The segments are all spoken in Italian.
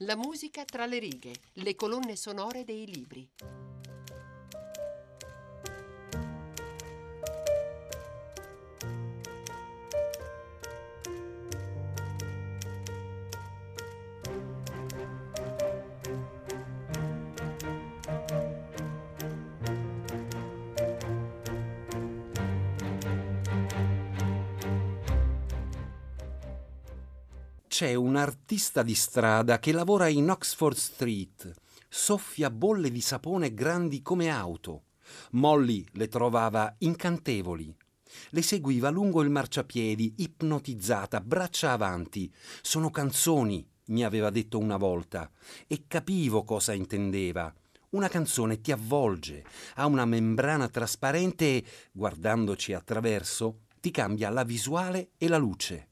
La musica tra le righe, le colonne sonore dei libri. Artista di strada che lavora in Oxford Street, soffia bolle di sapone grandi come auto. Molly le trovava incantevoli. Le seguiva lungo il marciapiedi, ipnotizzata, braccia avanti. Sono canzoni, mi aveva detto una volta, e capivo cosa intendeva. Una canzone ti avvolge, ha una membrana trasparente e, guardandoci attraverso, ti cambia la visuale e la luce.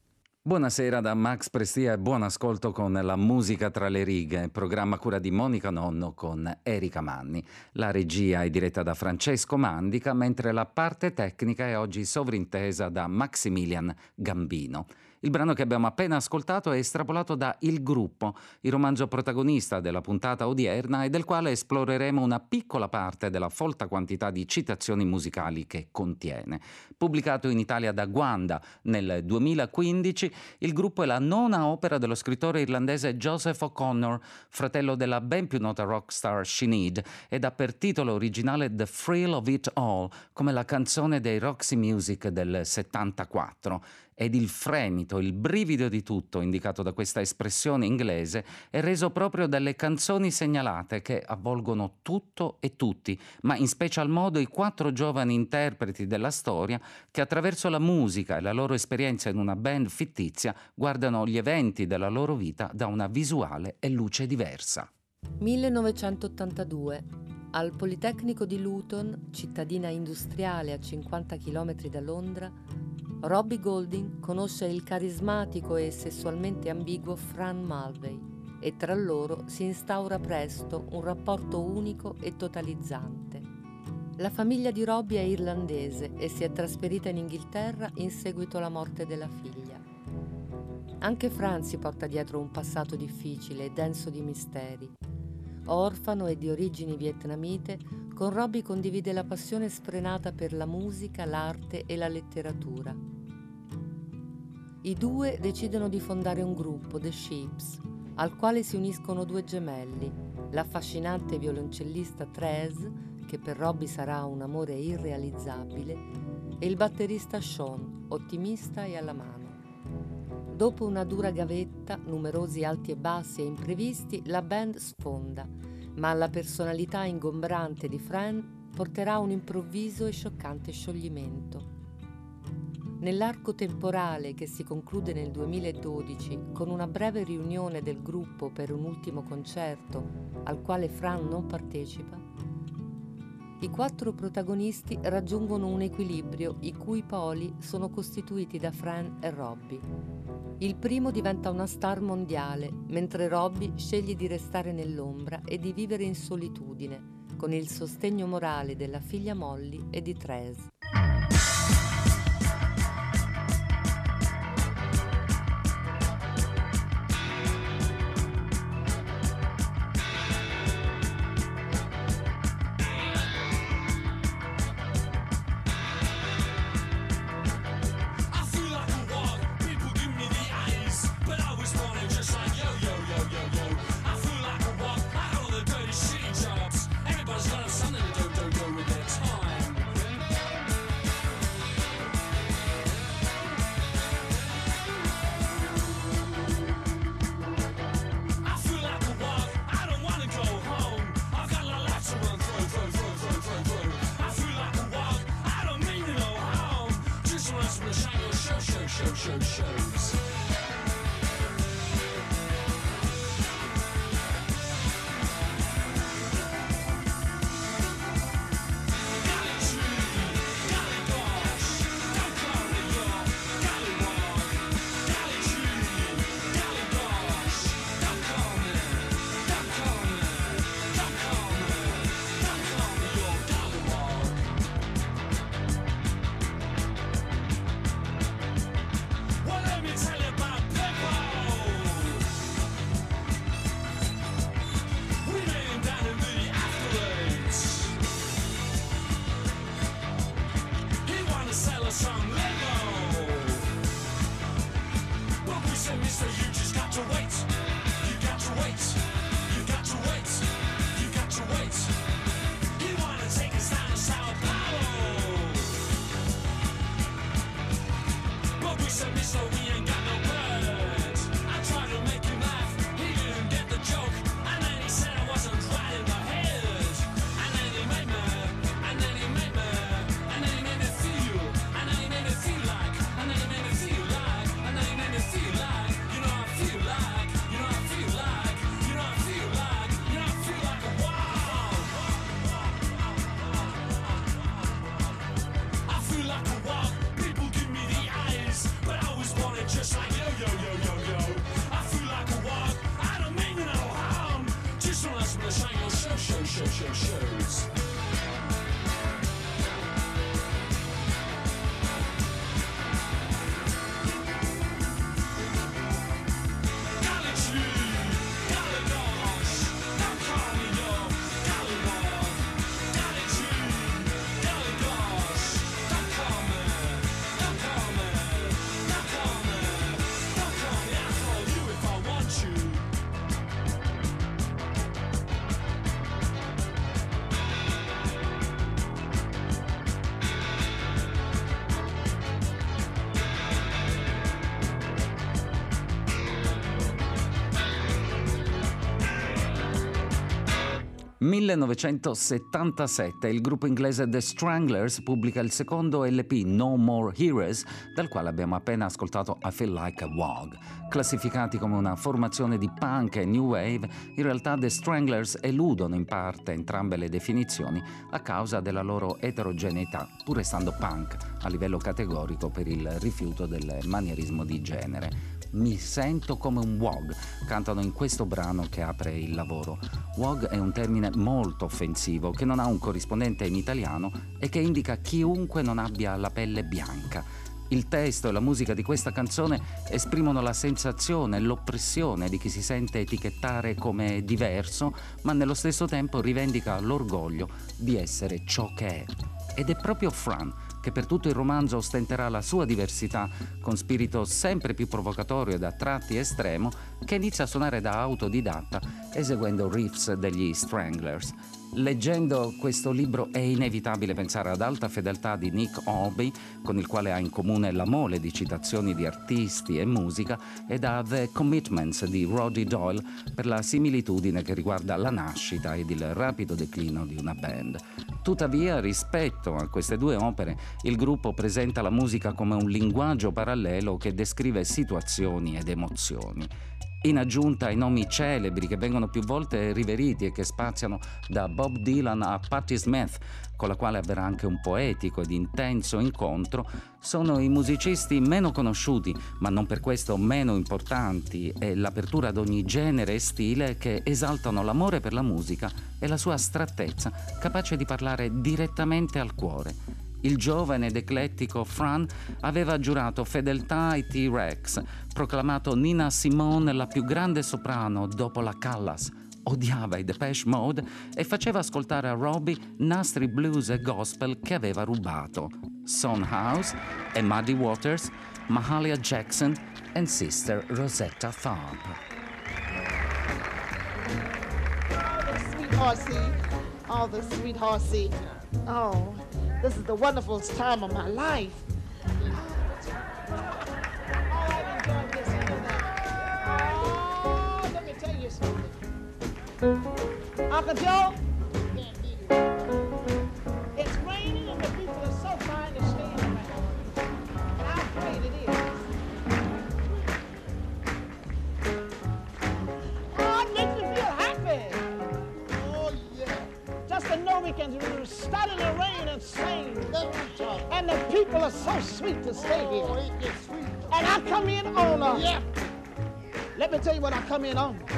Buonasera da Max Prestia e buon ascolto con la musica tra le righe, programma cura di Monica Nonno con Erika Manni. La regia è diretta da Francesco Mandica, mentre la parte tecnica è oggi sovrintesa da Maximilian Gambino. Il brano che abbiamo appena ascoltato è estrapolato da Il Gruppo, il romanzo protagonista della puntata odierna e del quale esploreremo una piccola parte della folta quantità di citazioni musicali che contiene. Pubblicato in Italia da Guanda nel 2015, Il Gruppo è la nona opera dello scrittore irlandese Joseph O'Connor, fratello della ben più nota rockstar Sinead, ed ha per titolo originale The Thrill of It All, come la canzone dei Roxy Music del 74 ed il fremito, il brivido di tutto indicato da questa espressione inglese è reso proprio dalle canzoni segnalate che avvolgono tutto e tutti, ma in special modo i quattro giovani interpreti della storia che attraverso la musica e la loro esperienza in una band fittizia guardano gli eventi della loro vita da una visuale e luce diversa. 1982 al Politecnico di Luton, cittadina industriale a 50 km da Londra, Robbie Golding conosce il carismatico e sessualmente ambiguo Fran Mulvey e tra loro si instaura presto un rapporto unico e totalizzante. La famiglia di Robbie è irlandese e si è trasferita in Inghilterra in seguito alla morte della figlia. Anche Fran si porta dietro un passato difficile e denso di misteri. Orfano e di origini vietnamite, con Robbie condivide la passione sfrenata per la musica, l'arte e la letteratura. I due decidono di fondare un gruppo, The Sheeps, al quale si uniscono due gemelli, l'affascinante violoncellista Trez, che per Robbie sarà un amore irrealizzabile, e il batterista Sean, ottimista e alla mano. Dopo una dura gavetta, numerosi alti e bassi e imprevisti, la band sfonda, ma la personalità ingombrante di Fran porterà un improvviso e scioccante scioglimento. Nell'arco temporale che si conclude nel 2012 con una breve riunione del gruppo per un ultimo concerto al quale Fran non partecipa, i quattro protagonisti raggiungono un equilibrio i cui poli sono costituiti da Fran e Robbie. Il primo diventa una star mondiale, mentre Robbie sceglie di restare nell'ombra e di vivere in solitudine, con il sostegno morale della figlia Molly e di Tres. Show. 1977 il gruppo inglese The Stranglers pubblica il secondo LP No More Heroes, dal quale abbiamo appena ascoltato I Feel Like a Wog. Classificati come una formazione di punk e new wave, in realtà The Stranglers eludono in parte entrambe le definizioni a causa della loro eterogeneità, pur restando punk a livello categorico per il rifiuto del manierismo di genere. Mi sento come un WOG, cantano in questo brano che apre il lavoro. WOG è un termine molto offensivo che non ha un corrispondente in italiano e che indica chiunque non abbia la pelle bianca. Il testo e la musica di questa canzone esprimono la sensazione e l'oppressione di chi si sente etichettare come diverso, ma nello stesso tempo rivendica l'orgoglio di essere ciò che è. Ed è proprio Fran che per tutto il romanzo ostenterà la sua diversità con spirito sempre più provocatorio e a tratti estremo, che inizia a suonare da autodidatta eseguendo riffs degli Stranglers. Leggendo questo libro è inevitabile pensare ad Alta fedeltà di Nick Horby, con il quale ha in comune la mole di citazioni di artisti e musica, ed a The Commitments di Roddy Doyle per la similitudine che riguarda la nascita ed il rapido declino di una band. Tuttavia, rispetto a queste due opere, il gruppo presenta la musica come un linguaggio parallelo che descrive situazioni ed emozioni in aggiunta ai nomi celebri che vengono più volte riveriti e che spaziano da Bob Dylan a Patti Smith, con la quale avverrà anche un poetico ed intenso incontro, sono i musicisti meno conosciuti, ma non per questo meno importanti, e l'apertura ad ogni genere e stile che esaltano l'amore per la musica e la sua astrattezza, capace di parlare direttamente al cuore il giovane ed eclettico Fran aveva giurato fedeltà ai T-Rex, proclamato Nina Simone la più grande soprano dopo la Callas, odiava i Depeche Mode e faceva ascoltare a Robbie nastri blues e gospel che aveva rubato. Son House e Muddy Waters, Mahalia Jackson e Sister Rosetta Tharpe. Oh, the sweet Oh, the sweet horsey. Oh, this is the wonderful time of my life. Oh, let me tell you something. Uncle Joe, tell you what I come in on.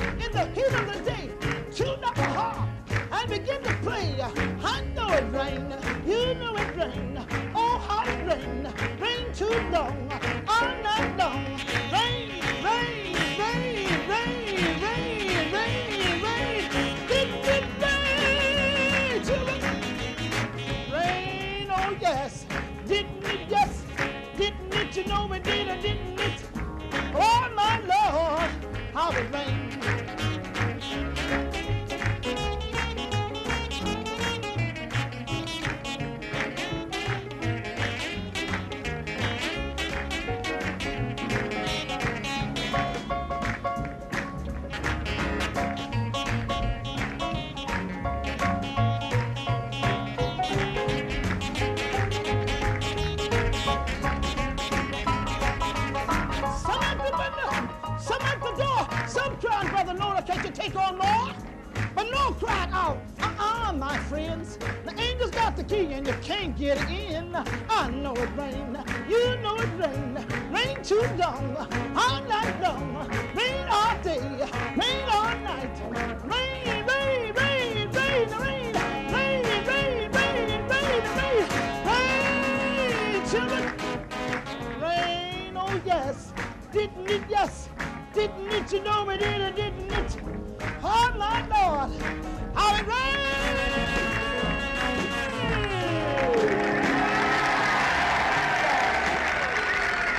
in the heat of the day, tune up a harp and begin to play. I know it rain, you know it rain. Oh, how it rain, rain too long, all night Can't you take on more? But no cried out, uh-uh, my friends. The angel's got the key and you can't get in. I know it rain, you know it rain. Rain too long, all night long. Rain all day, rain all night. Rain, rain, rain, rain, rain. Rain, rain, rain, rain, rain. Rain, children. Rain, oh yes. Didn't it, yes didn't need you, know me? did, I didn't need you. Oh, my Lord, how it rained.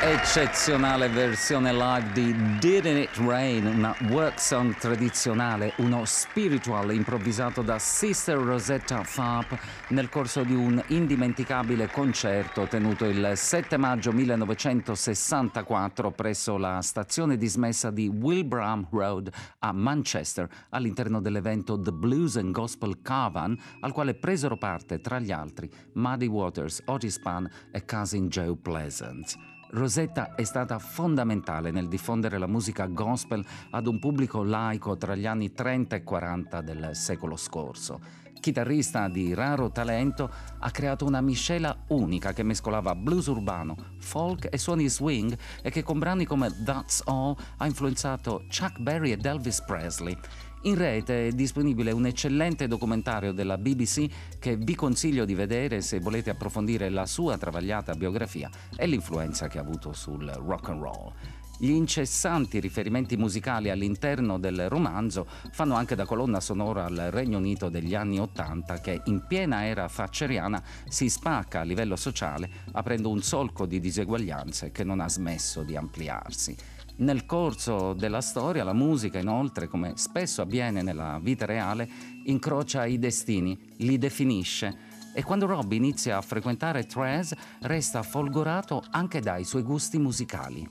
Eccezionale versione live di Didn't It Rain, una work song tradizionale, uno spiritual improvvisato da Sister Rosetta Tharpe nel corso di un indimenticabile concerto tenuto il 7 maggio 1964 presso la stazione dismessa di Wilbraham Road a Manchester all'interno dell'evento The Blues and Gospel Caravan al quale presero parte tra gli altri Muddy Waters, Otis Pan e Cousin Joe Pleasant. Rosetta è stata fondamentale nel diffondere la musica gospel ad un pubblico laico tra gli anni 30 e 40 del secolo scorso. Chitarrista di raro talento, ha creato una miscela unica che mescolava blues urbano, folk e suoni swing e che con brani come That's All ha influenzato Chuck Berry ed Elvis Presley in rete è disponibile un eccellente documentario della BBC che vi consiglio di vedere se volete approfondire la sua travagliata biografia e l'influenza che ha avuto sul rock and roll. Gli incessanti riferimenti musicali all'interno del romanzo fanno anche da colonna sonora al Regno Unito degli anni Ottanta che in piena era thatcheriana si spacca a livello sociale aprendo un solco di diseguaglianze che non ha smesso di ampliarsi. Nel corso della storia la musica, inoltre, come spesso avviene nella vita reale, incrocia i destini, li definisce e quando Rob inizia a frequentare Trez resta folgorato anche dai suoi gusti musicali.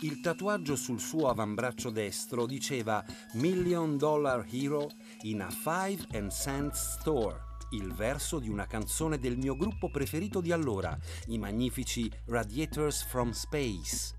Il tatuaggio sul suo avambraccio destro diceva Million Dollar Hero in a Five and Cent Store il verso di una canzone del mio gruppo preferito di allora, i magnifici Radiators from Space.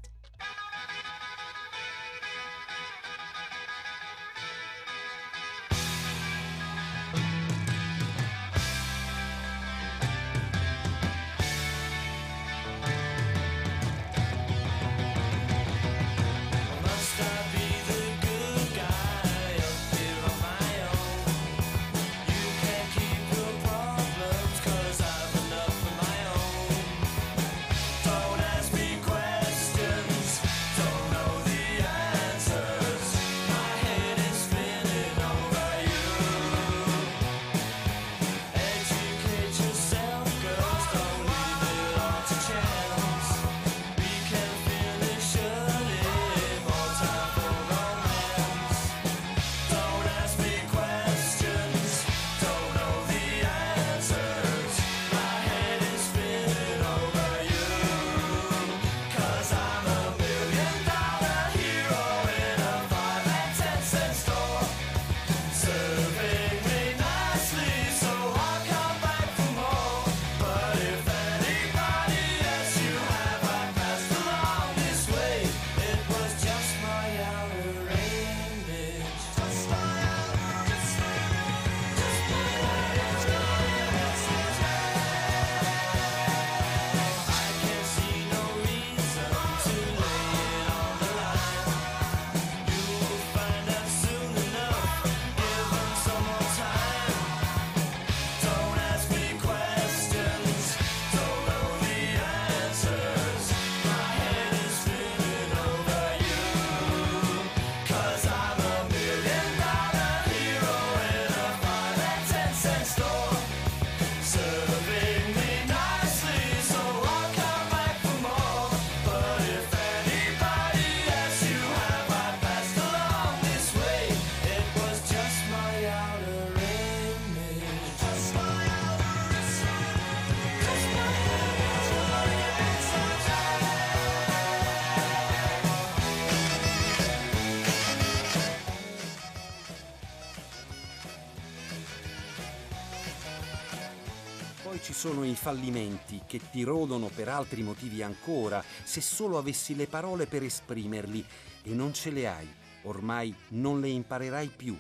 Sono i fallimenti che ti rodono per altri motivi ancora, se solo avessi le parole per esprimerli e non ce le hai, ormai non le imparerai più.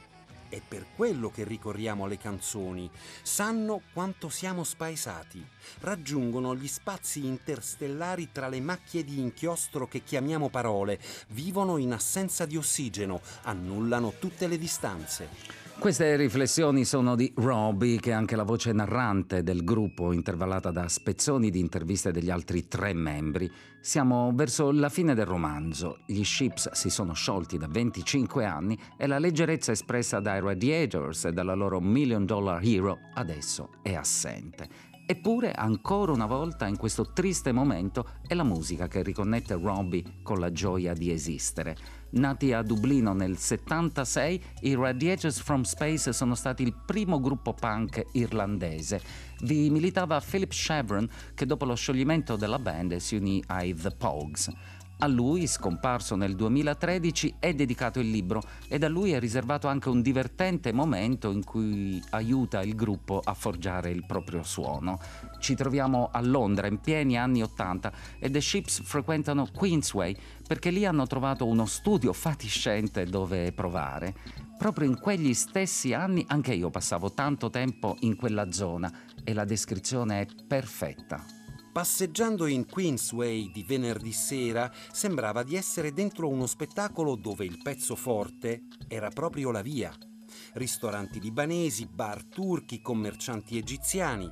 È per quello che ricorriamo alle canzoni. Sanno quanto siamo spaesati. Raggiungono gli spazi interstellari tra le macchie di inchiostro che chiamiamo parole. Vivono in assenza di ossigeno. Annullano tutte le distanze. Queste riflessioni sono di Robbie, che è anche la voce narrante del gruppo, intervallata da spezzoni di interviste degli altri tre membri. Siamo verso la fine del romanzo. Gli Ships si sono sciolti da 25 anni e la leggerezza espressa dai Radiators e dalla loro Million Dollar Hero adesso è assente. Eppure, ancora una volta, in questo triste momento, è la musica che riconnette Robbie con la gioia di esistere. Nati a Dublino nel 76, i Radiators from Space sono stati il primo gruppo punk irlandese. Vi militava Philip Chevron, che dopo lo scioglimento della band si unì ai The Pogues. A lui, scomparso nel 2013, è dedicato il libro e da lui è riservato anche un divertente momento in cui aiuta il gruppo a forgiare il proprio suono. Ci troviamo a Londra in pieni anni 80 e The Ships frequentano Queensway perché lì hanno trovato uno studio fatiscente dove provare. Proprio in quegli stessi anni anche io passavo tanto tempo in quella zona e la descrizione è perfetta. Passeggiando in Queensway di venerdì sera sembrava di essere dentro uno spettacolo dove il pezzo forte era proprio la via. Ristoranti libanesi, bar turchi, commercianti egiziani.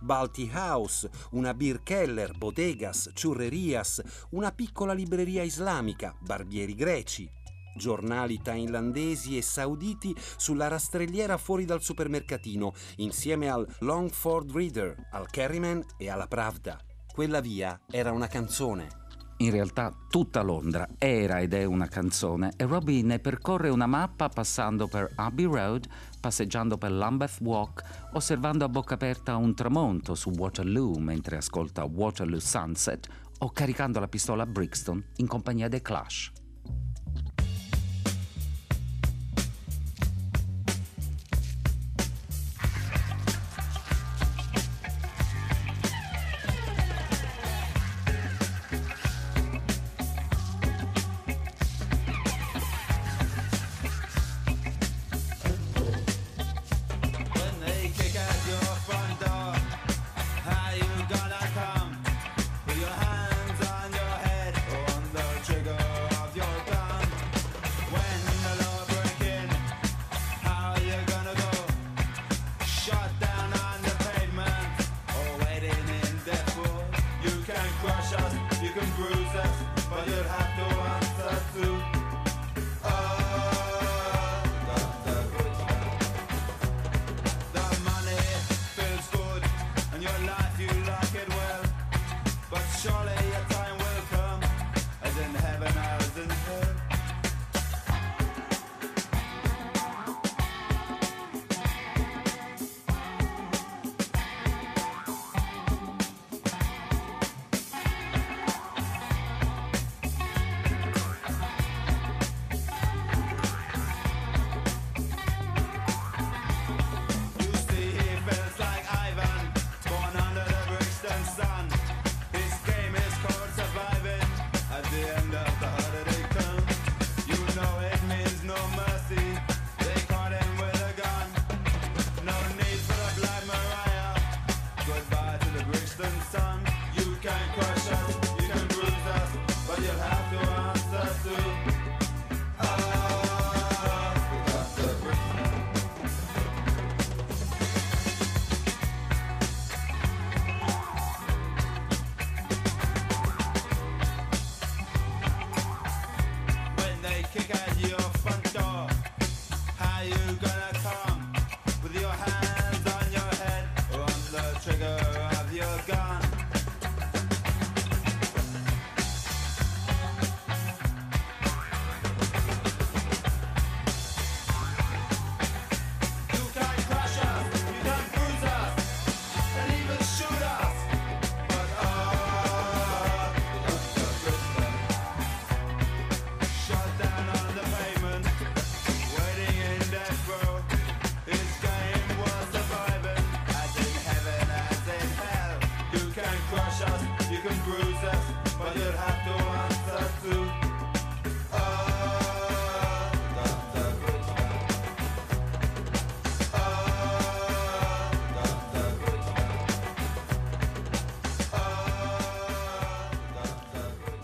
Balti House, una beer keller, bodegas, ciurrerias, una piccola libreria islamica, barbieri greci, giornali thailandesi e sauditi sulla rastrelliera fuori dal supermercatino, insieme al Longford Reader, al Kerryman e alla Pravda. Quella via era una canzone. In realtà tutta Londra era ed è una canzone e Robbie ne percorre una mappa passando per Abbey Road, passeggiando per Lambeth Walk, osservando a bocca aperta un tramonto su Waterloo mentre ascolta Waterloo Sunset o caricando la pistola a Brixton in compagnia dei Clash.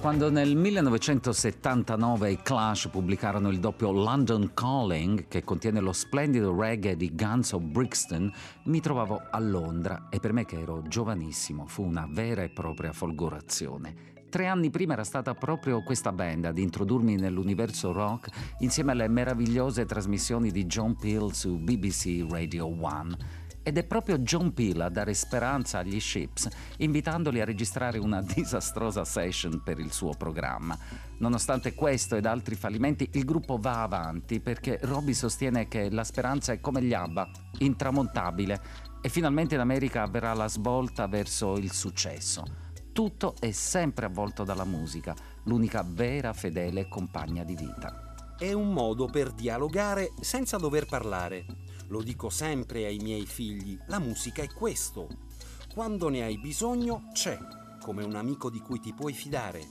Quando nel 1979 i Clash pubblicarono il doppio London Calling, che contiene lo splendido reggae di Guns of Brixton, mi trovavo a Londra e per me che ero giovanissimo fu una vera e propria folgorazione. Tre anni prima era stata proprio questa band ad introdurmi nell'universo rock insieme alle meravigliose trasmissioni di John Peel su BBC Radio 1 ed è proprio John Peel a dare speranza agli Ships, invitandoli a registrare una disastrosa session per il suo programma. Nonostante questo ed altri fallimenti, il gruppo va avanti perché Robbie sostiene che la speranza è come gli ABBA, intramontabile, e finalmente in America avverrà la svolta verso il successo. Tutto è sempre avvolto dalla musica, l'unica vera fedele compagna di vita. È un modo per dialogare senza dover parlare lo dico sempre ai miei figli, la musica è questo. Quando ne hai bisogno, c'è, come un amico di cui ti puoi fidare.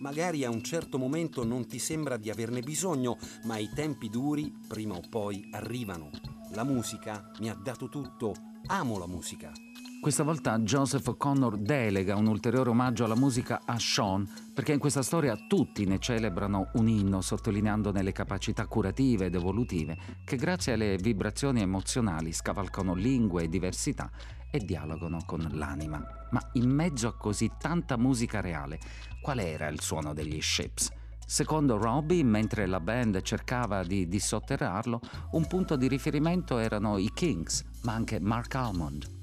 Magari a un certo momento non ti sembra di averne bisogno, ma i tempi duri prima o poi arrivano. La musica mi ha dato tutto, amo la musica. Questa volta Joseph O'Connor delega un ulteriore omaggio alla musica a Sean, perché in questa storia tutti ne celebrano un inno, sottolineandone le capacità curative ed evolutive, che grazie alle vibrazioni emozionali scavalcano lingue e diversità e dialogano con l'anima. Ma in mezzo a così tanta musica reale, qual era il suono degli Ships? Secondo Robbie, mentre la band cercava di dissotterrarlo, un punto di riferimento erano i Kings, ma anche Mark Almond.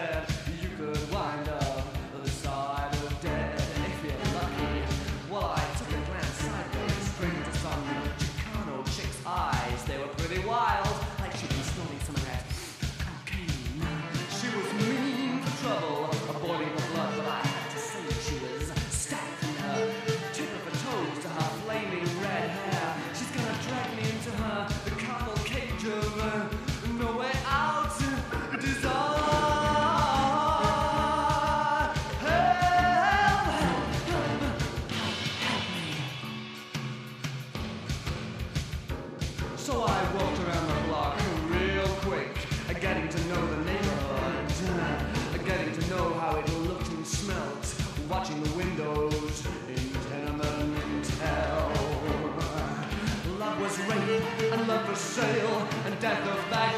sail and death of thy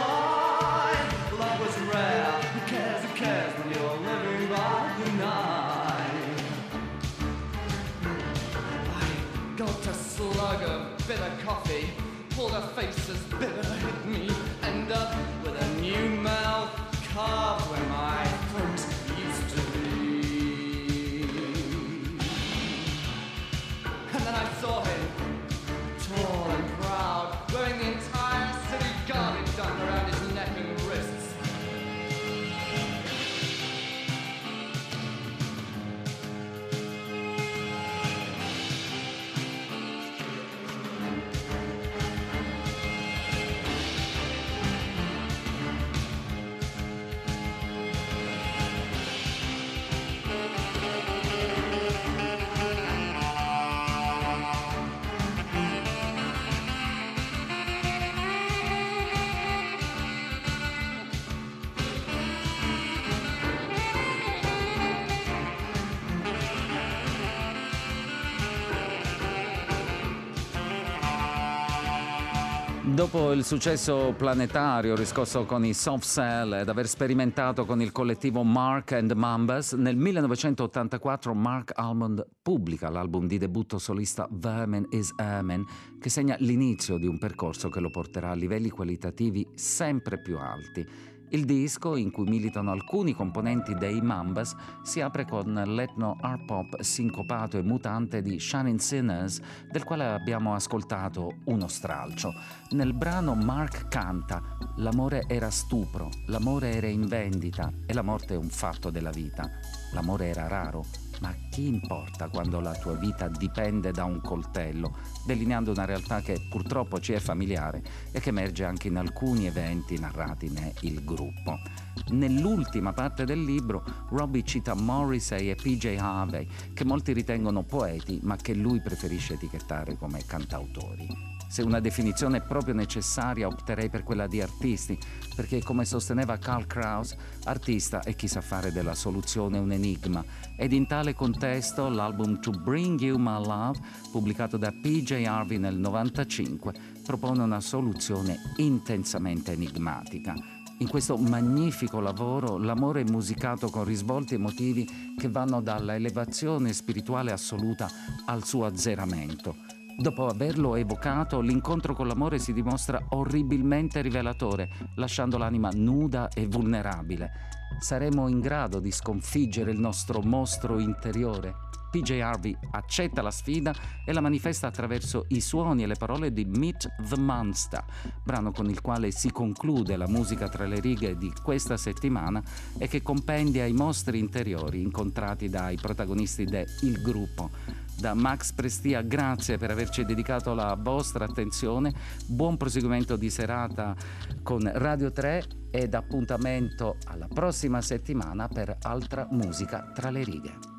life, Love was rare. Who cares? Who cares when you're living by the night? I got a slug of bitter coffee, pulled a face as bitter hit me, end up with a new mouth carved. Dopo il successo planetario riscosso con i Soft Cell ed aver sperimentato con il collettivo Mark and Mambas, nel 1984 Mark Almond pubblica l'album di debutto solista Vermin is Amen, che segna l'inizio di un percorso che lo porterà a livelli qualitativi sempre più alti. Il disco, in cui militano alcuni componenti dei Mambas, si apre con l'etno art pop sincopato e mutante di Shining Sinners, del quale abbiamo ascoltato uno stralcio. Nel brano Mark canta: L'amore era stupro, l'amore era in vendita e la morte è un fatto della vita. L'amore era raro Ma chi importa quando la tua vita dipende da un coltello, delineando una realtà che purtroppo ci è familiare e che emerge anche in alcuni eventi narrati nel gruppo. Nell'ultima parte del libro, Robbie cita Morrissey e PJ Harvey, che molti ritengono poeti, ma che lui preferisce etichettare come cantautori. Se una definizione è proprio necessaria, opterei per quella di artisti, perché come sosteneva Karl Kraus, artista è chi sa fare della soluzione un enigma. Ed in tale contesto l'album To Bring You My Love, pubblicato da PJ Harvey nel 1995, propone una soluzione intensamente enigmatica. In questo magnifico lavoro l'amore è musicato con risvolti emotivi che vanno dalla elevazione spirituale assoluta al suo azzeramento Dopo averlo evocato, l'incontro con l'amore si dimostra orribilmente rivelatore, lasciando l'anima nuda e vulnerabile. Saremo in grado di sconfiggere il nostro mostro interiore? PJ Harvey accetta la sfida e la manifesta attraverso i suoni e le parole di Meet the Monster, brano con il quale si conclude la musica tra le righe di questa settimana e che compendia i mostri interiori incontrati dai protagonisti del Gruppo. Da Max Prestia, grazie per averci dedicato la vostra attenzione. Buon proseguimento di serata con Radio 3 ed appuntamento alla prossima settimana per altra musica tra le righe.